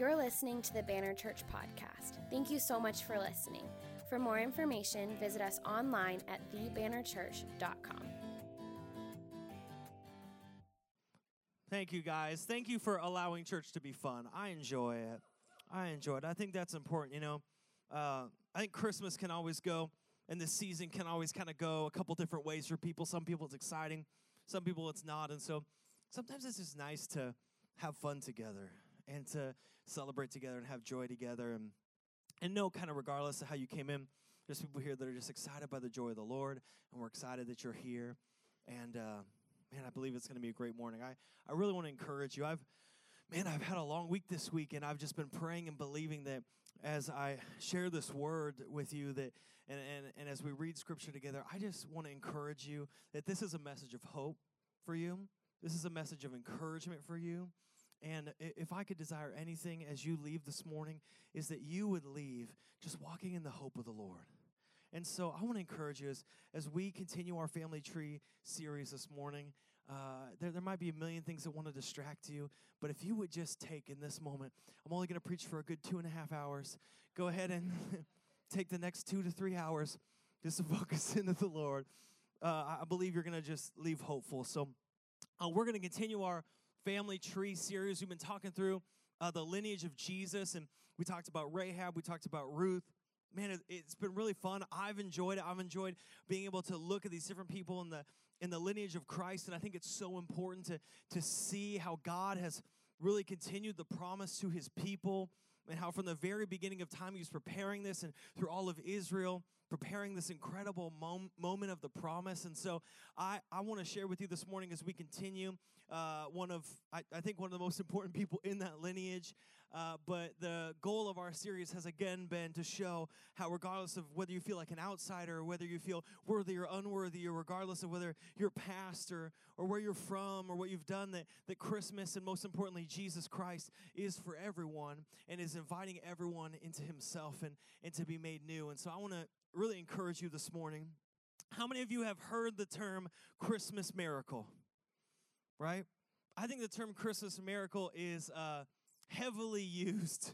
You're listening to the Banner Church podcast. Thank you so much for listening. For more information, visit us online at thebannerchurch.com. Thank you, guys. Thank you for allowing church to be fun. I enjoy it. I enjoy it. I think that's important. You know, uh, I think Christmas can always go, and this season can always kind of go a couple different ways for people. Some people it's exciting, some people it's not. And so sometimes it's just nice to have fun together and to celebrate together and have joy together and and know kind of regardless of how you came in there's people here that are just excited by the joy of the lord and we're excited that you're here. And uh, man i believe it's going to be a great morning. I, I really want to encourage you. I've man i've had a long week this week and i've just been praying and believing that as i share this word with you that and, and, and as we read scripture together i just want to encourage you that this is a message of hope for you. This is a message of encouragement for you and if I could desire anything as you leave this morning, is that you would leave just walking in the hope of the Lord. And so I want to encourage you as, as we continue our family tree series this morning. Uh, there, there might be a million things that want to distract you, but if you would just take in this moment, I'm only going to preach for a good two and a half hours. Go ahead and take the next two to three hours just to focus into the Lord. Uh, I believe you're going to just leave hopeful. So uh, we're going to continue our family tree series. We've been talking through uh, the lineage of Jesus, and we talked about Rahab, we talked about Ruth. Man, it, it's been really fun. I've enjoyed it. I've enjoyed being able to look at these different people in the in the lineage of Christ, and I think it's so important to to see how God has really continued the promise to His people, and how from the very beginning of time He was preparing this, and through all of Israel preparing this incredible mom- moment of the promise. And so I, I want to share with you this morning as we continue uh, one of, I, I, think, one of the most important people in that lineage. Uh, but the goal of our series has again been to show how, regardless of whether you feel like an outsider, or whether you feel worthy or unworthy, or regardless of whether you're past or, or where you're from or what you've done, that, that Christmas and most importantly, Jesus Christ is for everyone and is inviting everyone into Himself and, and to be made new. And so I want to really encourage you this morning. How many of you have heard the term Christmas miracle? Right? I think the term Christmas miracle is uh, heavily used.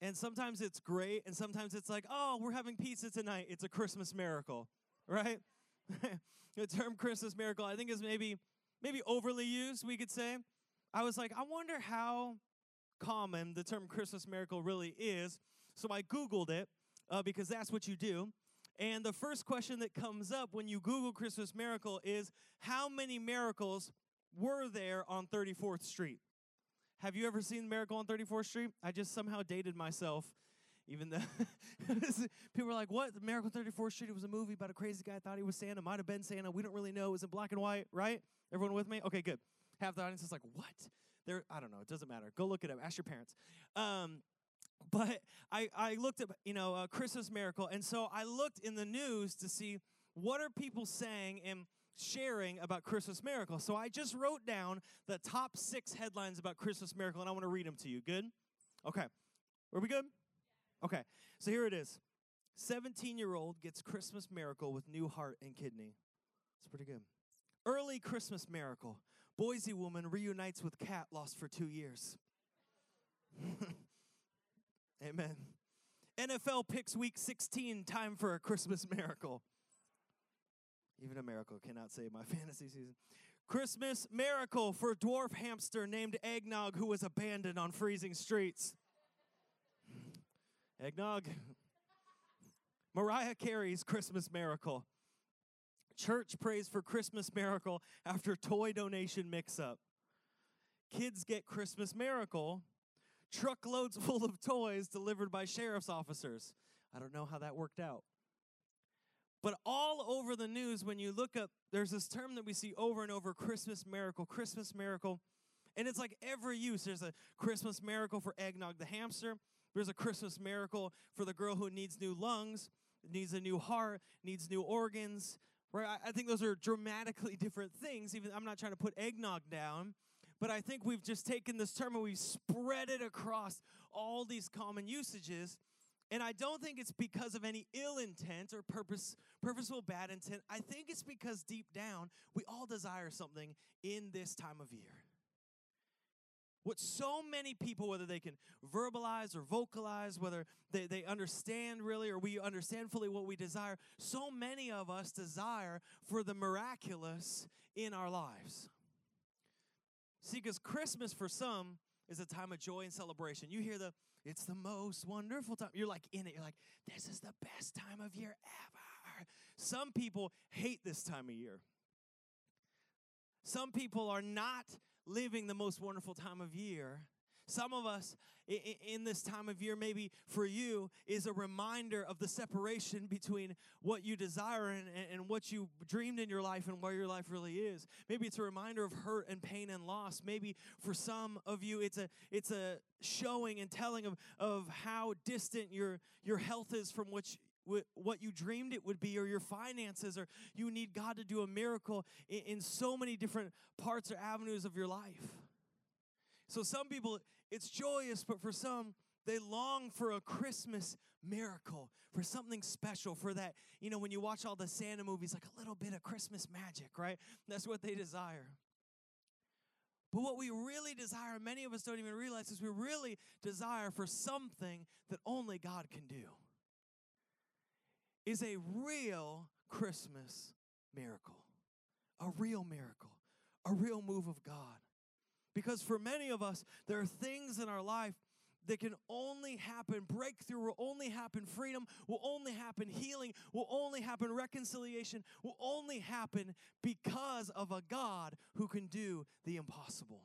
And sometimes it's great, and sometimes it's like, oh, we're having pizza tonight. It's a Christmas miracle, right? the term Christmas miracle, I think, is maybe maybe overly used. We could say. I was like, I wonder how common the term Christmas miracle really is. So I Googled it uh, because that's what you do. And the first question that comes up when you Google Christmas miracle is how many miracles were there on 34th Street? Have you ever seen Miracle on 34th Street? I just somehow dated myself, even though people were like, What? Miracle on 34th Street? It was a movie about a crazy guy thought he was Santa, might have been Santa. We don't really know. It was in black and white, right? Everyone with me? Okay, good. Half the audience is like, What? There, I don't know. It doesn't matter. Go look it up. Ask your parents. Um, but I, I looked at, you know, a Christmas miracle. And so I looked in the news to see what are people saying and sharing about Christmas miracle. So I just wrote down the top six headlines about Christmas miracle, and I want to read them to you. Good? Okay. Are we good? Okay. So here it is 17 year old gets Christmas miracle with new heart and kidney. It's pretty good. Early Christmas miracle. Boise woman reunites with cat lost for two years. Amen. NFL picks week 16, time for a Christmas miracle. Even a miracle cannot save my fantasy season. Christmas miracle for dwarf hamster named Eggnog who was abandoned on freezing streets. Eggnog. Mariah Carey's Christmas miracle. Church prays for Christmas miracle after toy donation mix up. Kids get Christmas miracle truckloads full of toys delivered by sheriff's officers. I don't know how that worked out. But all over the news, when you look up, there's this term that we see over and over Christmas miracle, Christmas miracle. And it's like every use. There's a Christmas miracle for Eggnog the hamster. There's a Christmas miracle for the girl who needs new lungs, needs a new heart, needs new organs. Right? I think those are dramatically different things. Even I'm not trying to put eggnog down, but I think we've just taken this term and we've spread it across all these common usages. And I don't think it's because of any ill intent or purpose, purposeful bad intent. I think it's because deep down, we all desire something in this time of year. What so many people, whether they can verbalize or vocalize, whether they, they understand really or we understand fully what we desire, so many of us desire for the miraculous in our lives. See, because Christmas for some is a time of joy and celebration. You hear the, it's the most wonderful time. You're like in it. You're like, this is the best time of year ever. Some people hate this time of year. Some people are not living the most wonderful time of year. Some of us in this time of year, maybe for you, is a reminder of the separation between what you desire and, and what you dreamed in your life and where your life really is. Maybe it's a reminder of hurt and pain and loss. Maybe for some of you, it's a it's a showing and telling of, of how distant your your health is from which what you dreamed it would be or your finances or you need god to do a miracle in, in, so many different parts or avenues of your life so some people it's joyous but for some they long for a christmas miracle for something special for that you know when you watch all the santa movies like a little bit of christmas magic right that's what they desire but what we really desire, many of us don't even realize, is we really desire for something that only God can do is a real Christmas miracle. A real miracle. A real move of God. Because for many of us, there are things in our life that can only happen breakthrough will only happen freedom will only happen healing will only happen reconciliation will only happen because of a god who can do the impossible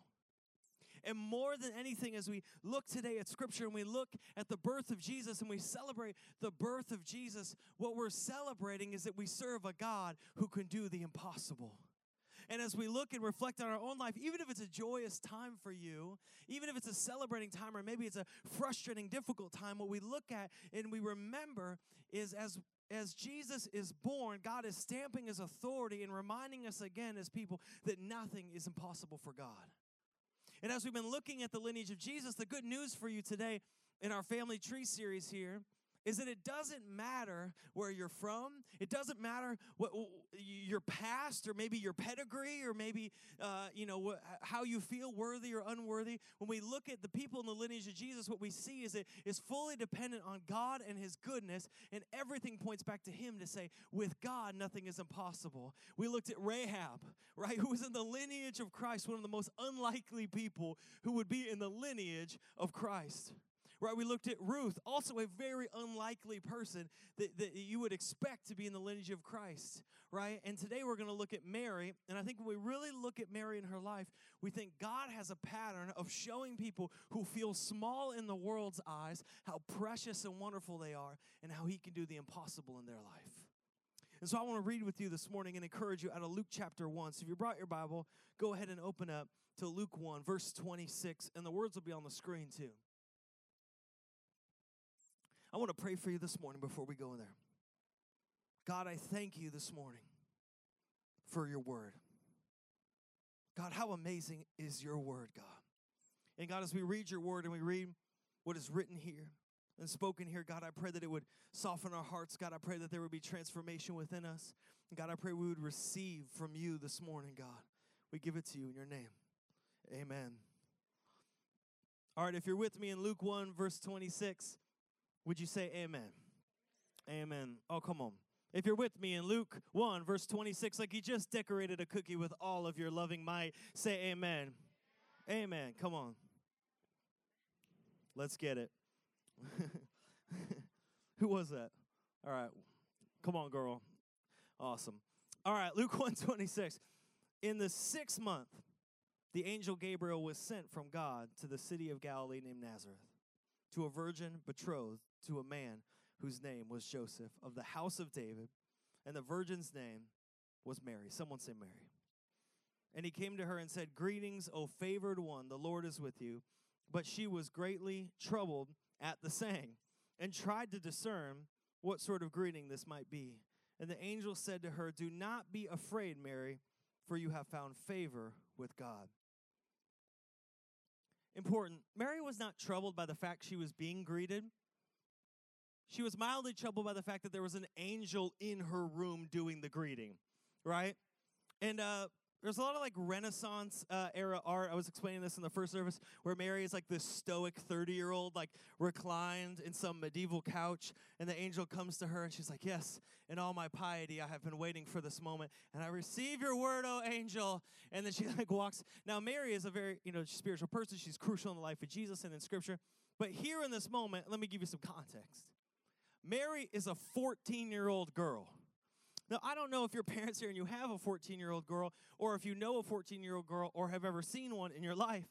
and more than anything, as we look today at Scripture and we look at the birth of Jesus and we celebrate the birth of Jesus, what we're celebrating is that we serve a God who can do the impossible. And as we look and reflect on our own life, even if it's a joyous time for you, even if it's a celebrating time, or maybe it's a frustrating, difficult time, what we look at and we remember is as as Jesus is born, God is stamping his authority and reminding us again as people that nothing is impossible for God. And as we've been looking at the lineage of Jesus, the good news for you today in our family tree series here is that it doesn't matter where you're from. It doesn't matter what your past or maybe your pedigree or maybe uh, you know how you feel worthy or unworthy. When we look at the people in the lineage of Jesus, what we see is it is fully dependent on God and His goodness, and everything points back to Him to say, with God, nothing is impossible. We looked at Rahab, right, who was in the lineage of Christ, one of the most unlikely people who would be in the lineage of Christ right? We looked at Ruth, also a very unlikely person that, that you would expect to be in the lineage of Christ, right? And today we're going to look at Mary. And I think when we really look at Mary in her life, we think God has a pattern of showing people who feel small in the world's eyes how precious and wonderful they are and how He can do the impossible in their life. And so I want to read with you this morning and encourage you out of Luke chapter 1. So if you brought your Bible, go ahead and open up to Luke 1, verse 26, and the words will be on the screen too. I want to pray for you this morning before we go in there. God, I thank you this morning for your word. God, how amazing is your word, God. And God, as we read your word and we read what is written here and spoken here, God, I pray that it would soften our hearts. God, I pray that there would be transformation within us. God, I pray we would receive from you this morning, God. We give it to you in your name. Amen. All right, if you're with me in Luke 1, verse 26, would you say amen? Amen. Oh, come on. If you're with me in Luke 1, verse 26, like you just decorated a cookie with all of your loving might, say amen. Amen. Come on. Let's get it. Who was that? All right. Come on, girl. Awesome. All right, Luke 126. In the sixth month, the angel Gabriel was sent from God to the city of Galilee named Nazareth to a virgin betrothed to a man whose name was Joseph of the house of David, and the virgin's name was Mary. Someone say Mary. And he came to her and said, Greetings, O favored one, the Lord is with you. But she was greatly troubled at the saying and tried to discern what sort of greeting this might be. And the angel said to her, Do not be afraid, Mary, for you have found favor with God important. Mary was not troubled by the fact she was being greeted. She was mildly troubled by the fact that there was an angel in her room doing the greeting, right? And uh, there's a lot of like Renaissance uh, era art. I was explaining this in the first service, where Mary is like this stoic 30 year old, like reclined in some medieval couch, and the angel comes to her and she's like, Yes, in all my piety, I have been waiting for this moment, and I receive your word, O angel. And then she like walks. Now, Mary is a very, you know, spiritual person. She's crucial in the life of Jesus and in scripture. But here in this moment, let me give you some context. Mary is a 14 year old girl. Now, I don't know if your parents here and you have a 14 year old girl, or if you know a 14 year old girl, or have ever seen one in your life.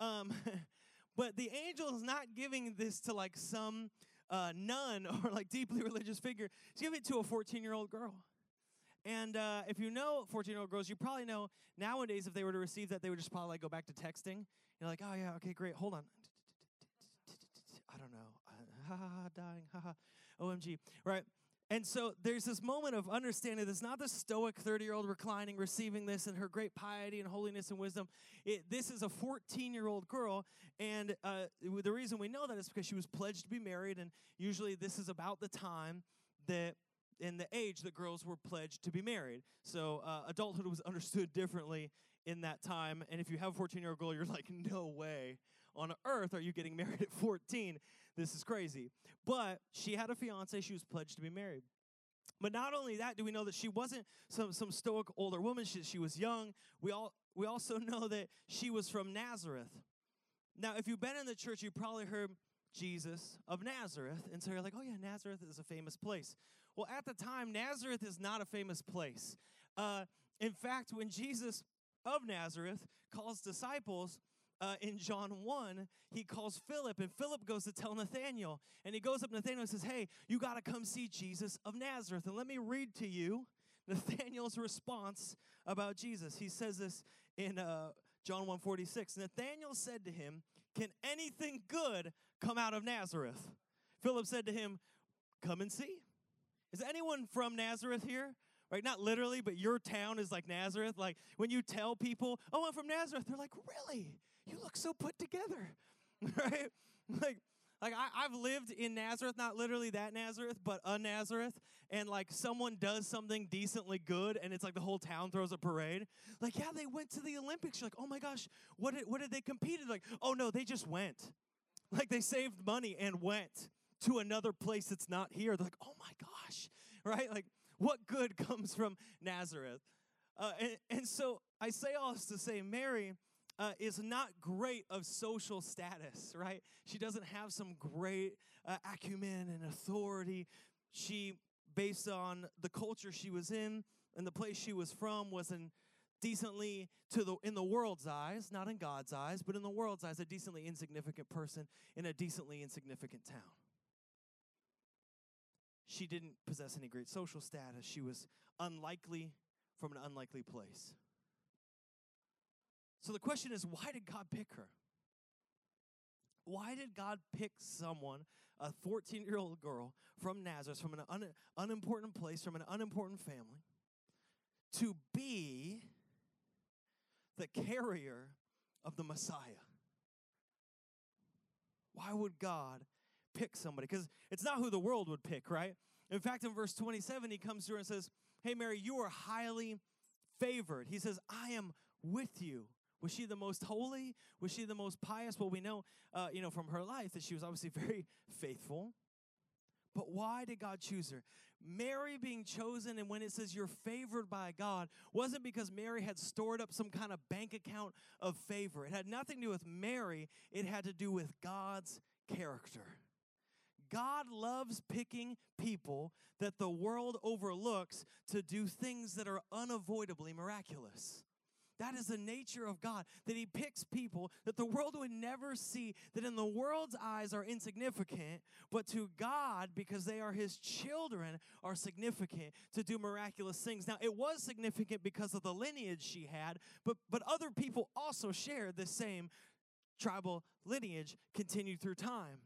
Um, but the angel is not giving this to like some uh, nun or like deeply religious figure. He's giving it to a 14 year old girl. And uh, if you know 14 year old girls, you probably know nowadays if they were to receive that, they would just probably like go back to texting. You're like, oh yeah, okay, great, hold on. I don't know. Ha ha ha, dying, ha ha. OMG, right? And so there's this moment of understanding this not the stoic 30 year old reclining, receiving this and her great piety and holiness and wisdom. It, this is a 14 year old girl. And uh, the reason we know that is because she was pledged to be married. And usually this is about the time that in the age that girls were pledged to be married. So uh, adulthood was understood differently in that time. And if you have a 14 year old girl, you're like, no way on earth are you getting married at 14? This is crazy. But she had a fiance, she was pledged to be married. But not only that, do we know that she wasn't some, some stoic older woman. She, she was young. We, all, we also know that she was from Nazareth. Now, if you've been in the church, you probably heard Jesus of Nazareth. And so you're like, oh, yeah, Nazareth is a famous place. Well, at the time, Nazareth is not a famous place. Uh, in fact, when Jesus of Nazareth calls disciples, uh, in John 1, he calls Philip, and Philip goes to tell Nathanael. And he goes up to Nathanael and says, Hey, you got to come see Jesus of Nazareth. And let me read to you Nathanael's response about Jesus. He says this in uh, John 1 46. Nathanael said to him, Can anything good come out of Nazareth? Philip said to him, Come and see. Is anyone from Nazareth here? Right? Not literally, but your town is like Nazareth. Like when you tell people, Oh, I'm from Nazareth, they're like, Really? You look so put together, right? Like, like I, I've lived in Nazareth, not literally that Nazareth, but a Nazareth, and like someone does something decently good, and it's like the whole town throws a parade. Like, yeah, they went to the Olympics. You're like, oh my gosh, what did what did they compete in? Like, oh no, they just went. Like they saved money and went to another place that's not here. They're like, oh my gosh, right? Like, what good comes from Nazareth? Uh, and, and so I say all this to say, Mary uh, is not great of social status, right? She doesn't have some great uh, acumen and authority. She, based on the culture she was in and the place she was from, was not decently to the in the world's eyes, not in God's eyes, but in the world's eyes, a decently insignificant person in a decently insignificant town. She didn't possess any great social status. She was unlikely from an unlikely place. So the question is why did God pick her? Why did God pick someone, a 14 year old girl from Nazareth, from an un- unimportant place, from an unimportant family, to be the carrier of the Messiah? Why would God pick somebody? Because it's not who the world would pick, right? In fact, in verse 27, he comes to her and says, Hey, Mary, you are highly favored. He says, I am with you. Was she the most holy? Was she the most pious? Well, we know, uh, you know, from her life that she was obviously very faithful. But why did God choose her? Mary being chosen, and when it says you're favored by God, wasn't because Mary had stored up some kind of bank account of favor. It had nothing to do with Mary, it had to do with God's character. God loves picking people that the world overlooks to do things that are unavoidably miraculous. That is the nature of God, that He picks people that the world would never see, that in the world's eyes are insignificant, but to God, because they are His children, are significant to do miraculous things. Now, it was significant because of the lineage she had, but, but other people also shared the same tribal lineage continued through time.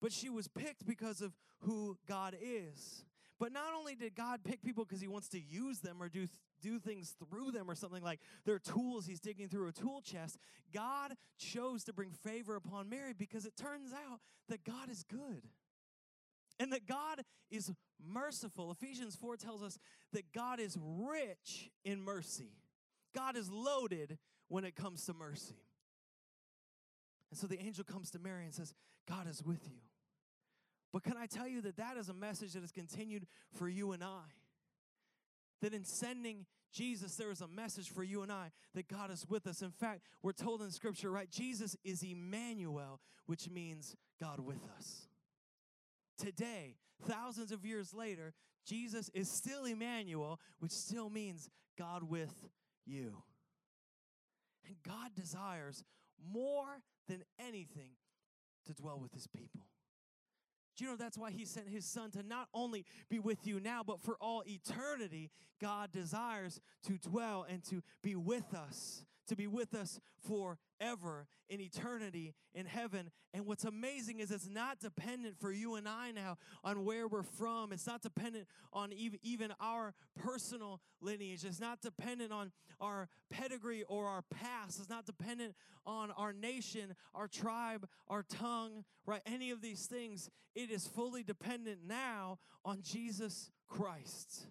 But she was picked because of who God is. But not only did God pick people because he wants to use them or do, do things through them or something like their tools, he's digging through a tool chest, God chose to bring favor upon Mary because it turns out that God is good and that God is merciful. Ephesians 4 tells us that God is rich in mercy. God is loaded when it comes to mercy. And so the angel comes to Mary and says, God is with you. But can I tell you that that is a message that has continued for you and I? That in sending Jesus, there is a message for you and I that God is with us. In fact, we're told in Scripture, right? Jesus is Emmanuel, which means God with us. Today, thousands of years later, Jesus is still Emmanuel, which still means God with you. And God desires more than anything to dwell with his people. Do you know that's why he sent his son to not only be with you now, but for all eternity? God desires to dwell and to be with us, to be with us forever in eternity in heaven. And what's amazing is it's not dependent for you and I now on where we're from. It's not dependent on even our personal lineage. It's not dependent on our pedigree or our past. It's not dependent on our nation, our tribe, our tongue, right? Any of these things. It is fully dependent now on Jesus Christ.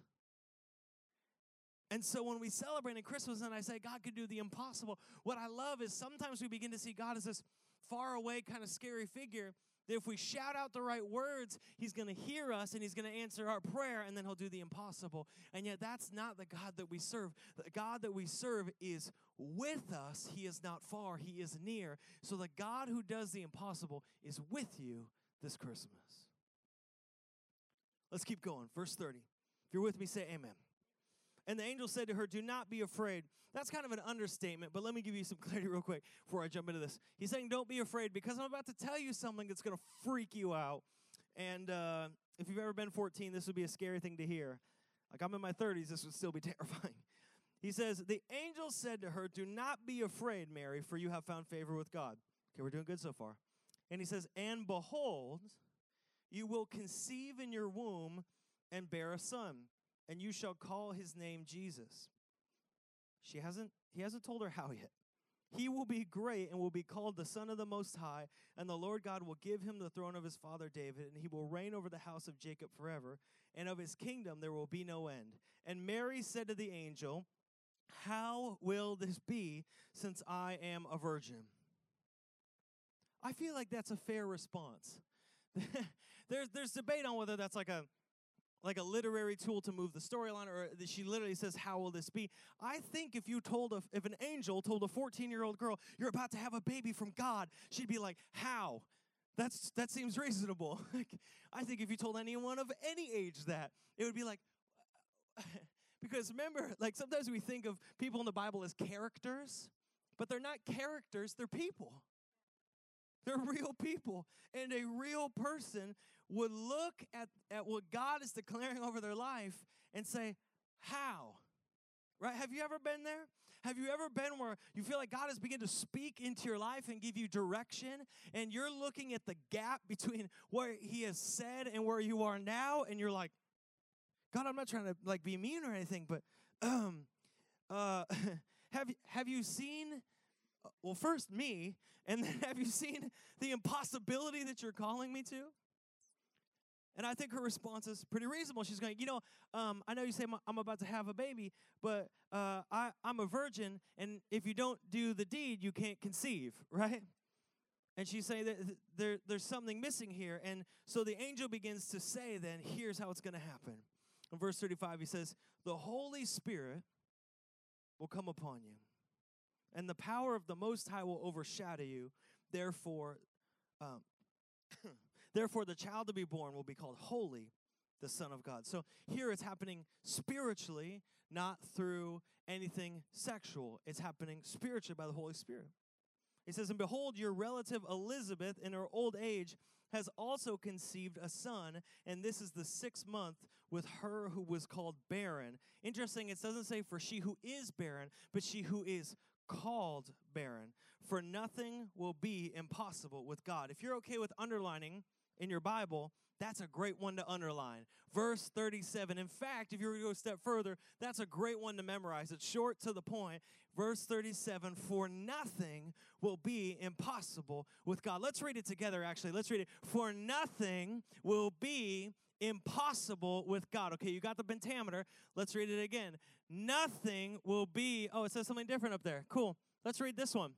And so when we celebrate in Christmas and I say God can do the impossible, what I love is sometimes we begin to see God as this far away kind of scary figure that if we shout out the right words, he's going to hear us and he's going to answer our prayer and then he'll do the impossible. And yet that's not the God that we serve. The God that we serve is with us. He is not far, he is near. So the God who does the impossible is with you this Christmas. Let's keep going. Verse 30. If you're with me, say amen. And the angel said to her, Do not be afraid. That's kind of an understatement, but let me give you some clarity real quick before I jump into this. He's saying, Don't be afraid because I'm about to tell you something that's going to freak you out. And uh, if you've ever been 14, this would be a scary thing to hear. Like I'm in my 30s, this would still be terrifying. He says, The angel said to her, Do not be afraid, Mary, for you have found favor with God. Okay, we're doing good so far. And he says, And behold, you will conceive in your womb and bear a son and you shall call his name Jesus. She hasn't he hasn't told her how yet. He will be great and will be called the Son of the Most High, and the Lord God will give him the throne of his father David, and he will reign over the house of Jacob forever, and of his kingdom there will be no end. And Mary said to the angel, How will this be, since I am a virgin? I feel like that's a fair response. there's, there's debate on whether that's like a like a literary tool to move the storyline, or she literally says, How will this be? I think if you told, a, if an angel told a 14 year old girl, You're about to have a baby from God, she'd be like, How? That's, that seems reasonable. like, I think if you told anyone of any age that, it would be like, because remember, like sometimes we think of people in the Bible as characters, but they're not characters, they're people. They're real people. And a real person would look at, at what God is declaring over their life and say, How? Right? Have you ever been there? Have you ever been where you feel like God has begun to speak into your life and give you direction, and you're looking at the gap between where He has said and where you are now, and you're like, God, I'm not trying to like be mean or anything, but um, uh, have have you seen? Uh, well, first me, and then have you seen the impossibility that you're calling me to? And I think her response is pretty reasonable. She's going, You know, um, I know you say I'm about to have a baby, but uh, I, I'm a virgin, and if you don't do the deed, you can't conceive, right? And she's saying that there, there's something missing here. And so the angel begins to say, Then, here's how it's going to happen. In verse 35, he says, The Holy Spirit will come upon you, and the power of the Most High will overshadow you. Therefore, um, Therefore, the child to be born will be called holy, the Son of God. So here it's happening spiritually, not through anything sexual. It's happening spiritually by the Holy Spirit. He says, And behold, your relative Elizabeth in her old age has also conceived a son, and this is the sixth month with her who was called barren. Interesting, it doesn't say for she who is barren, but she who is called barren. For nothing will be impossible with God. If you're okay with underlining in your Bible, that's a great one to underline. Verse 37. In fact, if you were to go a step further, that's a great one to memorize. It's short to the point. Verse 37 For nothing will be impossible with God. Let's read it together, actually. Let's read it. For nothing will be impossible with God. Okay, you got the pentameter. Let's read it again. Nothing will be, oh, it says something different up there. Cool. Let's read this one.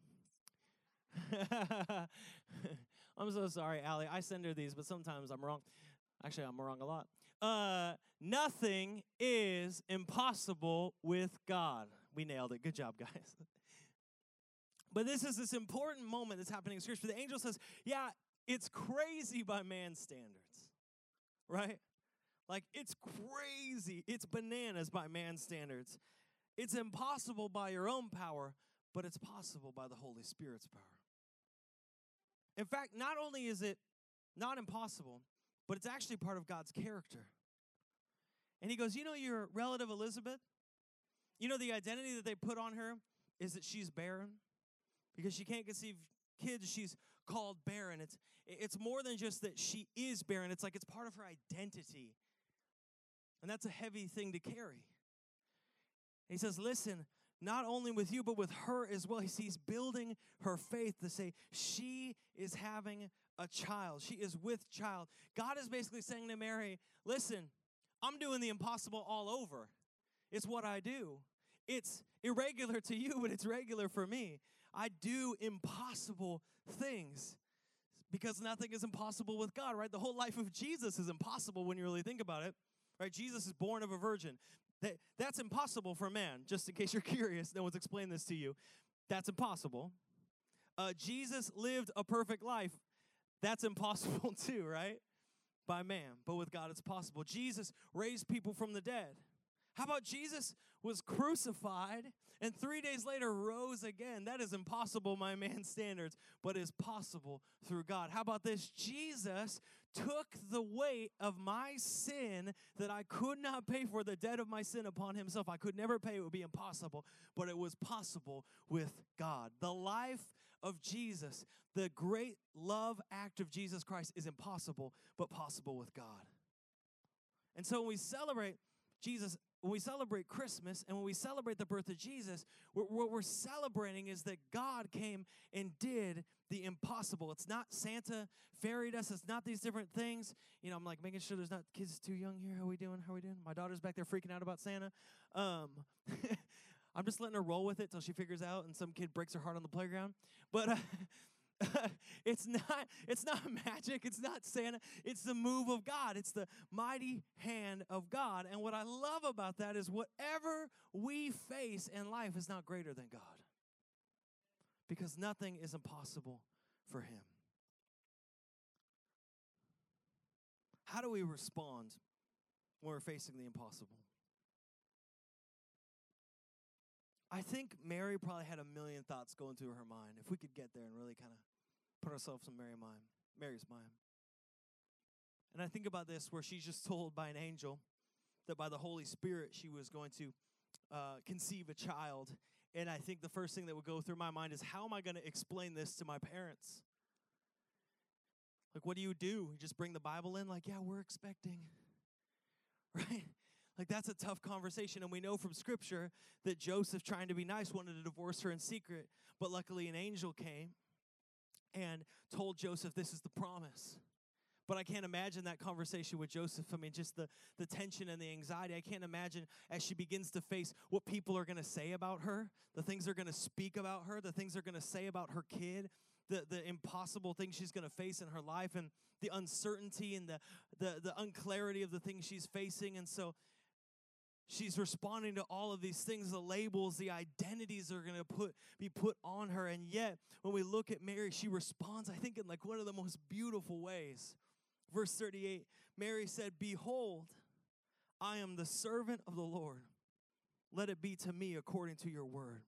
I'm so sorry, Allie. I send her these, but sometimes I'm wrong. Actually, I'm wrong a lot. Uh, nothing is impossible with God. We nailed it. Good job, guys. but this is this important moment that's happening in Scripture. The angel says, Yeah, it's crazy by man's standards, right? Like, it's crazy. It's bananas by man's standards. It's impossible by your own power, but it's possible by the Holy Spirit's power. In fact, not only is it not impossible, but it's actually part of God's character. And he goes, You know, your relative Elizabeth, you know, the identity that they put on her is that she's barren because she can't conceive kids. She's called barren. It's, it's more than just that she is barren, it's like it's part of her identity. And that's a heavy thing to carry. he says, Listen, not only with you, but with her as well. He's building her faith to say she is having a child. She is with child. God is basically saying to Mary, listen, I'm doing the impossible all over. It's what I do. It's irregular to you, but it's regular for me. I do impossible things because nothing is impossible with God, right? The whole life of Jesus is impossible when you really think about it, right? Jesus is born of a virgin. That, that's impossible for man, just in case you're curious. No one's explained this to you. That's impossible. Uh, Jesus lived a perfect life. That's impossible too, right? By man. But with God, it's possible. Jesus raised people from the dead. How about Jesus was crucified and three days later rose again? That is impossible by man's standards, but is possible through God. How about this? Jesus took the weight of my sin that I could not pay for, the debt of my sin upon himself. I could never pay, it would be impossible, but it was possible with God. The life of Jesus, the great love act of Jesus Christ is impossible, but possible with God. And so when we celebrate Jesus when we celebrate Christmas and when we celebrate the birth of Jesus, what we're celebrating is that God came and did the impossible. It's not Santa ferried us. It's not these different things. You know, I'm like making sure there's not kids too young here. How are we doing? How are we doing? My daughter's back there freaking out about Santa. Um, I'm just letting her roll with it till she figures out and some kid breaks her heart on the playground. But uh, it's not it's not magic it's not santa it's the move of god it's the mighty hand of god. And what i love about that is whatever we face in life is not greater than god. Because nothing is impossible for him. How do we respond when we're facing the impossible? I think Mary probably had a million thoughts going through her mind. If we could get there and really kind of put ourselves in Mary mind, Mary's mind. And I think about this where she's just told by an angel that by the Holy Spirit she was going to uh, conceive a child. And I think the first thing that would go through my mind is how am I going to explain this to my parents? Like, what do you do? You just bring the Bible in, like, yeah, we're expecting. Right? Like, that's a tough conversation. And we know from scripture that Joseph, trying to be nice, wanted to divorce her in secret. But luckily, an angel came and told Joseph, This is the promise. But I can't imagine that conversation with Joseph. I mean, just the, the tension and the anxiety. I can't imagine as she begins to face what people are going to say about her, the things they're going to speak about her, the things they're going to say about her kid, the, the impossible things she's going to face in her life, and the uncertainty and the, the, the unclarity of the things she's facing. And so she's responding to all of these things the labels the identities are going to put be put on her. And yet when we look at mary she responds i think in like one of the most beautiful ways. Verse 38 mary said behold i am the servant of the lord. Let it be to me according to your word.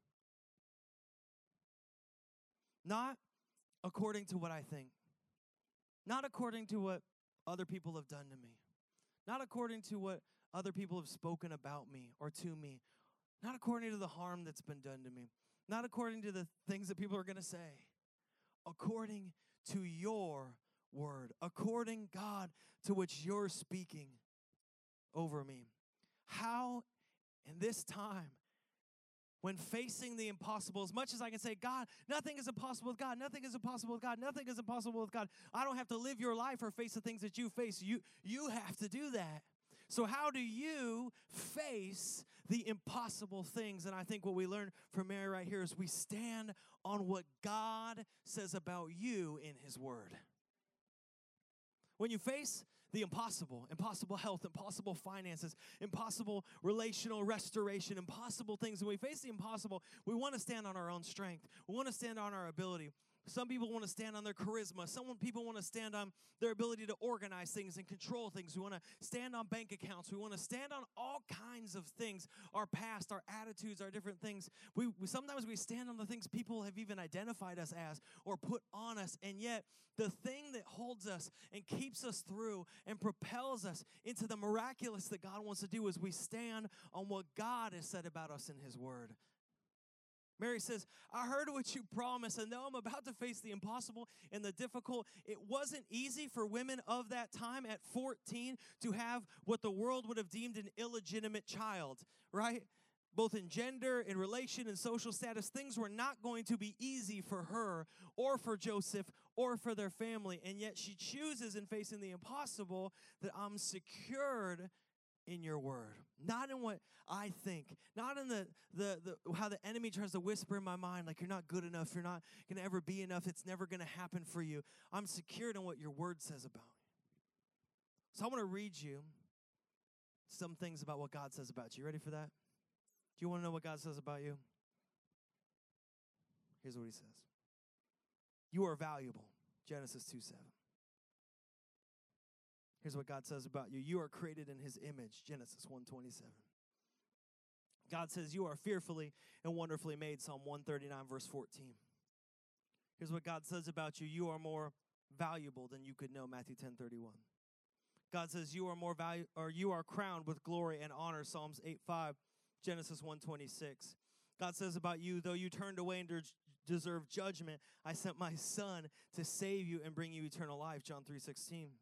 Not according to what i think. Not according to what other people have done to me. Not according to what other people have spoken about me or to me, not according to the harm that's been done to me, not according to the things that people are going to say, according to your word, according, God, to which you're speaking over me. How in this time when facing the impossible, as much as I can say, God, nothing is impossible with God, nothing is impossible with God, nothing is impossible with God. I don't have to live your life or face the things that you face. You, you have to do that. So, how do you face the impossible things? And I think what we learn from Mary right here is we stand on what God says about you in His Word. When you face the impossible impossible health, impossible finances, impossible relational restoration, impossible things. When we face the impossible, we want to stand on our own strength, we want to stand on our ability. Some people want to stand on their charisma. Some people want to stand on their ability to organize things and control things. We want to stand on bank accounts. We want to stand on all kinds of things our past, our attitudes, our different things. We, we, Sometimes we stand on the things people have even identified us as or put on us. And yet, the thing that holds us and keeps us through and propels us into the miraculous that God wants to do is we stand on what God has said about us in His Word. Mary says, I heard what you promised, and now I'm about to face the impossible and the difficult. It wasn't easy for women of that time at 14 to have what the world would have deemed an illegitimate child, right? Both in gender, in relation, and social status, things were not going to be easy for her or for Joseph or for their family. And yet she chooses in facing the impossible that I'm secured in your word. Not in what i think. Not in the, the, the how the enemy tries to whisper in my mind like you're not good enough. You're not to ever be enough. It's never to happen for you. I'm secured in what your word says about me so i want to read you some things about what god says about you. you ready for that? Do you want to know what god says about you? Here's what he says. You are valuable. Genesis 2 7 Here's what God says about you. You are created in his image, Genesis 1:27. God says you are fearfully and wonderfully made, Psalm 139 verse 14. Here's what God says about you. You are more valuable than you could know, Matthew 10:31. God says you are more value or you are crowned with glory and honor, Psalms 8:5, Genesis 1:26. God says about you, though you turned away and deserve judgment, I sent my son to save you and bring you eternal life, John 3:16.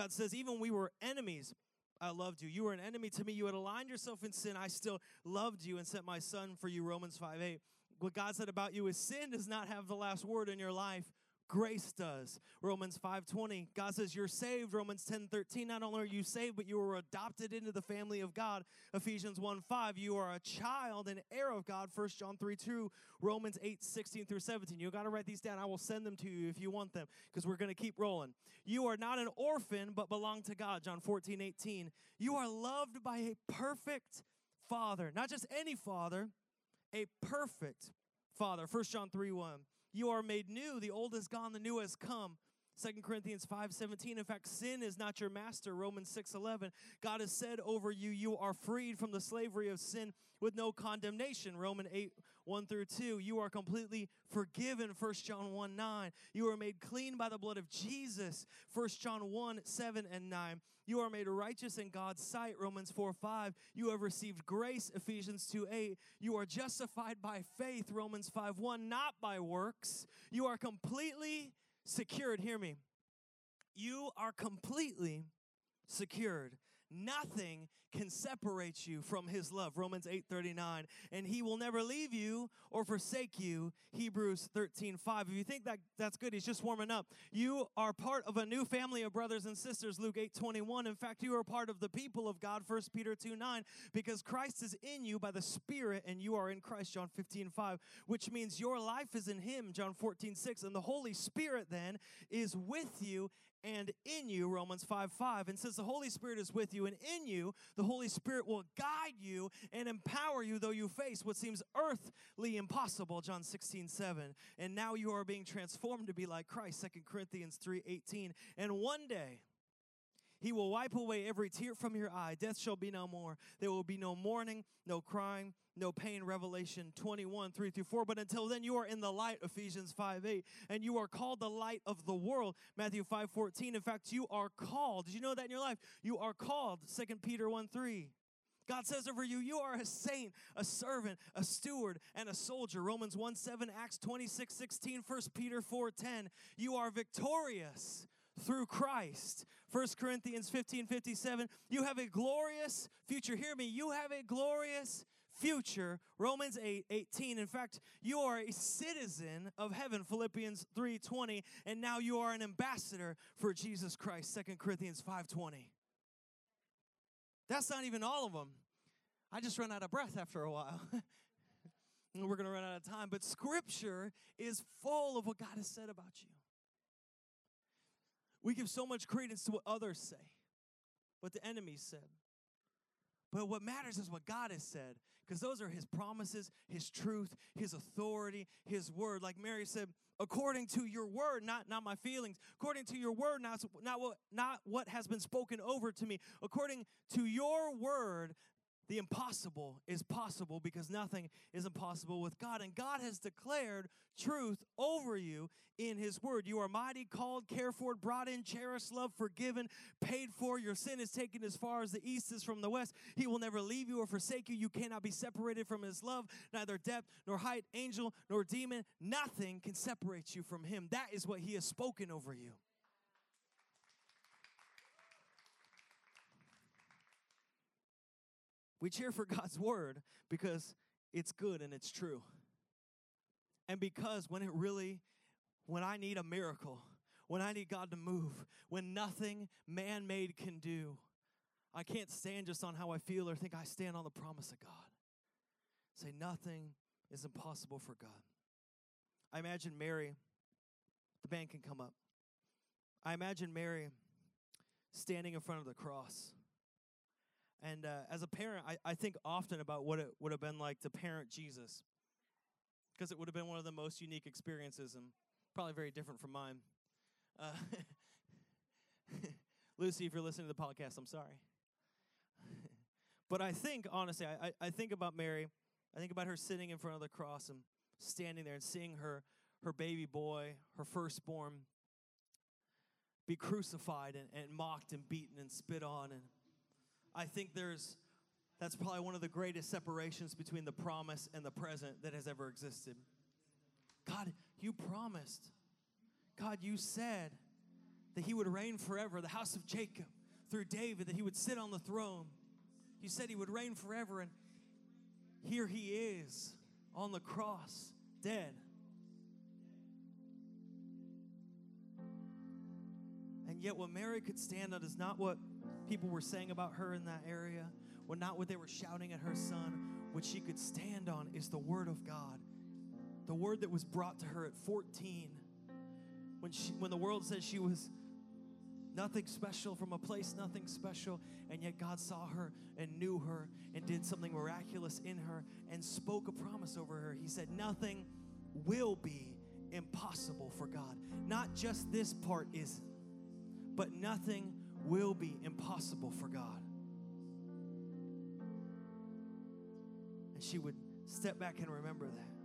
God says, even we were enemies, I loved you. You were an enemy to me. You had aligned yourself in sin. I still loved you and sent my son for you. Romans 5 8. What God said about you is sin does not have the last word in your life grace does. Romans 5.20 god says you're saved. Romans 10.13 not only are you saved but you were adopted into the family of god. Ephesians 1.5 you are a child and heir of god. 1 john 3 2 romans 8 16 through 17 you got to write these down. I will send them to you if you want them because we're going to keep rolling. You are not an orphan but belong to god john 14 18 you are loved by a perfect father not just any father a perfect father. 1 john 3 1 you are made new. The old is gone, the new has come. 2 Corinthians 5:17 In fact sin is not your master. Romans 6:11 God has said over you you are freed from the slavery of sin with no condemnation. Romans 8 1 through 2 you are completely forgiven. 1 John 1 9 you are made clean by the blood of Jesus. 1 John 1 7 and 9 you are made righteous in God's sight. Romans 4 5 you have received grace. Ephesians 2 8 you are justified by faith. Romans 5 1 not by works. You are completely secured, hear me. You are completely secured. Nothing can separate you from his love. Romans 8.39 and he will never leave you or forsake you hebrews 13.5 if you think that that's good he's just warming up. You are part of a new family of brothers and sisters luke 8.21 in fact you are part of the people of god 1 peter 2.9 because christ is in you by the spirit and you are in christ john 15.5 which means your life is in him john 14.6 and the holy spirit then is with you and in you, Romans 5 5. And since the Holy Spirit is with you and in you, the Holy Spirit will guide you and empower you, though you face what seems earthly impossible, John 16 7. And now you are being transformed to be like Christ, 2 Corinthians 3 18. And one day, he will wipe away every tear from your eye. Death shall be no more. There will be no mourning, no crying, no pain. Revelation 21, 3 through 4. But until then, you are in the light, Ephesians 5, 8. And you are called the light of the world, Matthew 5, 14. In fact, you are called. Did you know that in your life? You are called, 2 Peter 1, 3. God says over you, you are a saint, a servant, a steward, and a soldier. Romans 1 7, Acts 26 16, 1 Peter 4 10. You are victorious through Christ. 1 Corinthians 15 57. You have a glorious future. Hear me. You have a glorious future. Romans 8 18. In fact, you are a citizen of heaven, Philippians 3 20. And now you are an ambassador for Jesus Christ, 2 Corinthians 5 20. That's not even all of them. I just run out of breath after a while. We're going to run out of time. But Scripture is full of what God has said about you. We give so much credence to what others say, what the enemy said. But what matters is what God has said, because those are His promises, His truth, His authority, His word. Like Mary said, according to your word, not, not my feelings, according to your word, not, not, what, not what has been spoken over to me, according to your word, the impossible is possible because nothing is impossible with God. And God has declared truth over you in His Word. You are mighty, called, cared for, brought in, cherished, loved, forgiven, paid for. Your sin is taken as far as the east is from the west. He will never leave you or forsake you. You cannot be separated from His love. Neither depth, nor height, angel, nor demon. Nothing can separate you from Him. That is what He has spoken over you. We cheer for God's word because it's good and it's true. And because when it really, when I need a miracle, when I need God to move, when nothing man made can do, I can't stand just on how I feel or think I stand on the promise of God. Say, nothing is impossible for God. I imagine Mary, the band can come up. I imagine Mary standing in front of the cross. And uh, as a parent, I, I think often about what it would have been like to parent Jesus. Because it would have been one of the most unique experiences and probably very different from mine. Uh, Lucy, if you're listening to the podcast, I'm sorry. but I think, honestly, I, I, think about Mary. I think about her sitting in front of the cross and standing there and seeing her, her baby boy, her firstborn, be crucified and, and mocked and beaten and spit on and I think there's that's probably one of the greatest separations between the promise and the present that has ever existed. God, you promised. God, you said that he would reign forever, the house of Jacob, through David, that he would sit on the throne. You said he would reign forever, and here he is on the cross, dead. And yet, what Mary could stand on is not what people were saying about her in that area, well, not what they were shouting at her son. What she could stand on is the Word of God, the Word that was brought to her at 14, when she, when the world said she was nothing special from a place nothing special and yet god saw her and knew her and did something miraculous in her and spoke a promise over her. He said nothing will be impossible for god. Not just this part is but nothing will be impossible for God. And she would step back and remember that.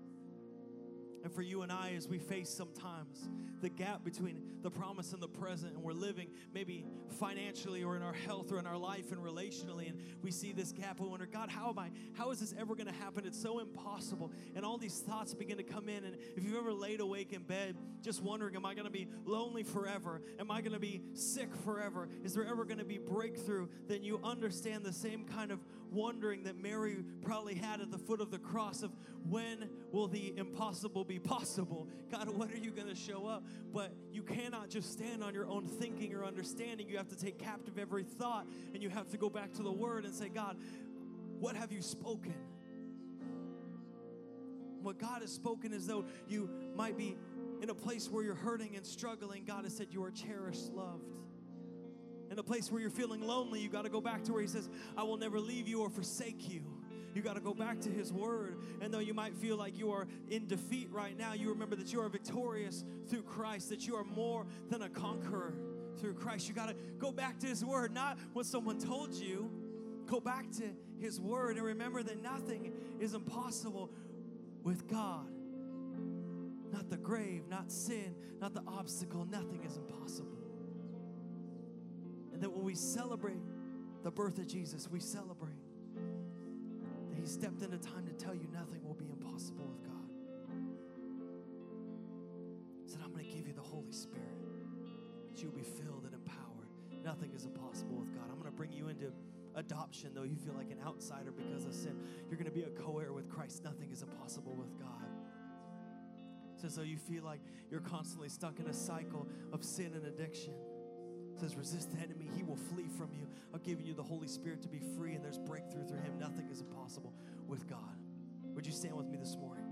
And for you and I, as we face sometimes the gap between the promise and the present, and we're living maybe financially or in our health or in our life and relationally, and we see this gap, we wonder, God, how am I? How is this ever going to happen? It's so impossible. And all these thoughts begin to come in. And if you've ever laid awake in bed just wondering, am I going to be lonely forever? Am I going to be sick forever? Is there ever going to be breakthrough? Then you understand the same kind of wondering that Mary probably had at the foot of the cross of when will the impossible be possible? God, when are you going to show up? But you cannot just stand on your own thinking or understanding. You have to take captive every thought and you have to go back to the word and say, God, what have you spoken? What God has spoken is though you might be in a place where you're hurting and struggling, God has said you are cherished, loved. In a place where you're feeling lonely, you got to go back to where He says, I will never leave you or forsake you. You got to go back to His Word. And though you might feel like you are in defeat right now, you remember that you are victorious through Christ, that you are more than a conqueror through Christ. You got to go back to His Word, not what someone told you. Go back to His Word and remember that nothing is impossible with God. Not the grave, not sin, not the obstacle, nothing is impossible. And that when we celebrate the birth of Jesus, we celebrate that He stepped into time to tell you nothing will be impossible with God. He said, I'm going to give you the Holy Spirit that you'll be filled and empowered. Nothing is impossible with God. I'm going to bring you into adoption, though you feel like an outsider because of sin, you're going to be a co heir with Christ. Nothing is impossible with God. It says, though you feel like you're constantly stuck in a cycle of sin and addiction. Says, resist the enemy, he will flee from you. I've given you the Holy Spirit to be free, and there's breakthrough through him. Nothing is impossible with God. Would you stand with me this morning?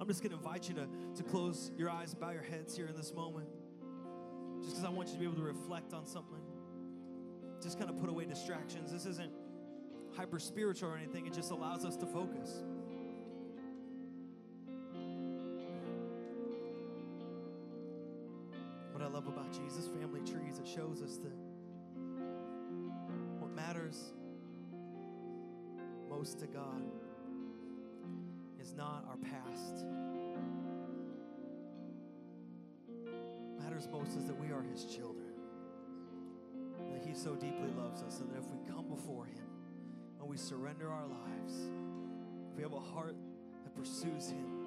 I'm just going to invite you to, to close your eyes, bow your heads here in this moment. Just because I want you to be able to reflect on something. Just kind of put away distractions. This isn't hyper spiritual or anything, it just allows us to focus. Not our past. Matters most is that we are His children. That He so deeply loves us, and that if we come before Him and we surrender our lives, if we have a heart that pursues Him,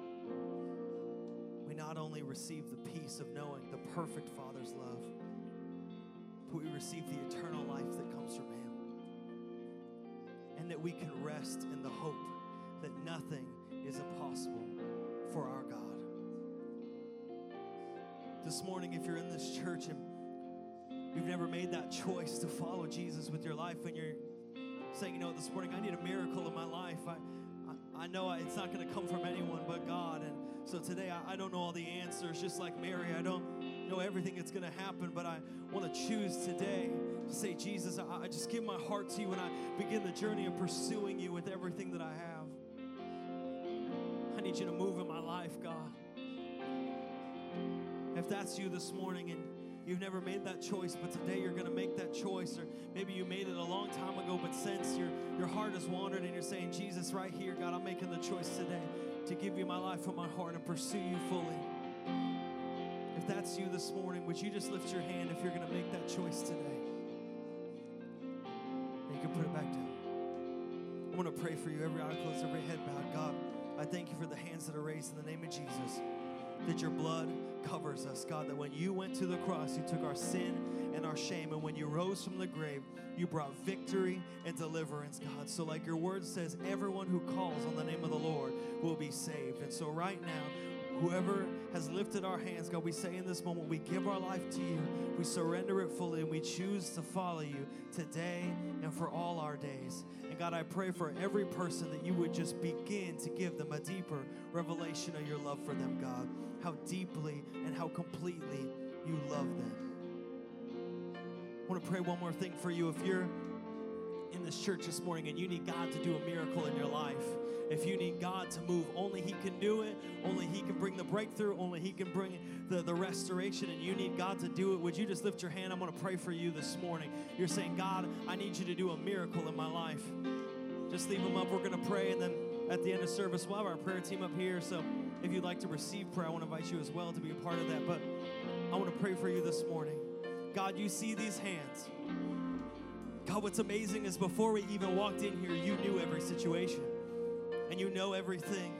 we not only receive the peace of knowing the perfect Father's love, but we receive the eternal life that comes from Him. And that we can rest in the hope that nothing is impossible for our God. This morning, if you're in this church and you've never made that choice to follow Jesus with your life, and you're saying, you know, this morning I need a miracle in my life, I, I, know it's not going to come from anyone but God. And so today I, I don't know all the answers, just like Mary. I don't know everything that's going to happen, but I want to choose today to say, Jesus, I, I just give my heart to you and I begin the journey of pursuing you with everything that I have. Need you to move in my life, God. If that's you this morning and you've never made that choice, but today you're going to make that choice, or maybe you made it a long time ago, but since your, your heart has wandered and you're saying, Jesus, right here, God, I'm making the choice today to give you my life from my heart and pursue you fully. If that's you this morning, would you just lift your hand if you're going to make that choice today? And you can put it back down. I want to pray for you. Every eye closed, every head bowed. God, I thank you for the hands that are raised in the name of Jesus. That your blood covers us, God. That when you went to the cross, you took our sin and our shame. And when you rose from the grave, you brought victory and deliverance, God. So, like your word says, everyone who calls on the name of the Lord will be saved. And so, right now, whoever has lifted our hands, God, we say in this moment, we give our life to you, we surrender it fully, and we choose to follow you today and for all our days. And God, I pray for every person that you would just begin to give them a deeper revelation of your love for them, God. How deeply and how completely you love them. I want to pray one more thing for you. If you're in this church this morning and you need God to do a miracle in your life, if you need God to move, only He can do it. Only He can bring the breakthrough. Only He can bring the, the restoration. And you need God to do it. Would you just lift your hand? I'm going to pray for you this morning. You're saying, God, I need you to do a miracle in my life. Just leave them up. We're going to pray. And then at the end of service, we'll have our prayer team up here. So if you'd like to receive prayer, I want to invite you as well to be a part of that. But I want to pray for you this morning. God, you see these hands. God, what's amazing is before we even walked in here, you knew every situation and you know everything.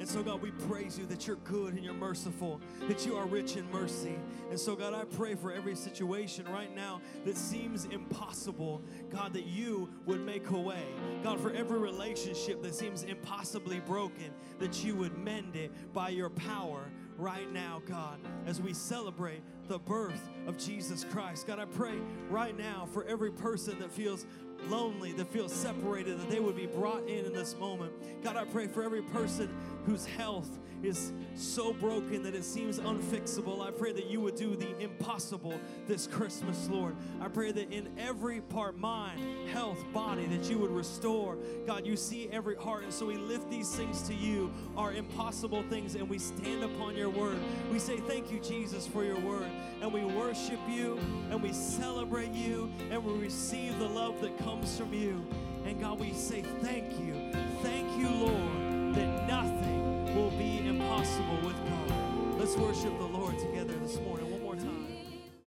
And so, God, we praise you that you're good and you're merciful, that you are rich in mercy. And so, God, I pray for every situation right now that seems impossible, God, that you would make a way. God, for every relationship that seems impossibly broken, that you would mend it by your power right now, God, as we celebrate the birth of Jesus Christ. God, I pray right now for every person that feels lonely, that feels separated, that they would be brought in in this moment. God, I pray for every person whose health is so broken that it seems unfixable. I pray that you would do the impossible this Christmas, Lord. I pray that in every part, mind, health, body, that you would restore. God, you see every heart. And so we lift these things to you, our impossible things, and we stand upon your word. We say, Thank you, Jesus, for your word. And we worship you, and we celebrate you, and we receive the love that comes from you. And God, we say, Thank you. Thank you, Lord, that nothing will be impossible with God. Let's worship the Lord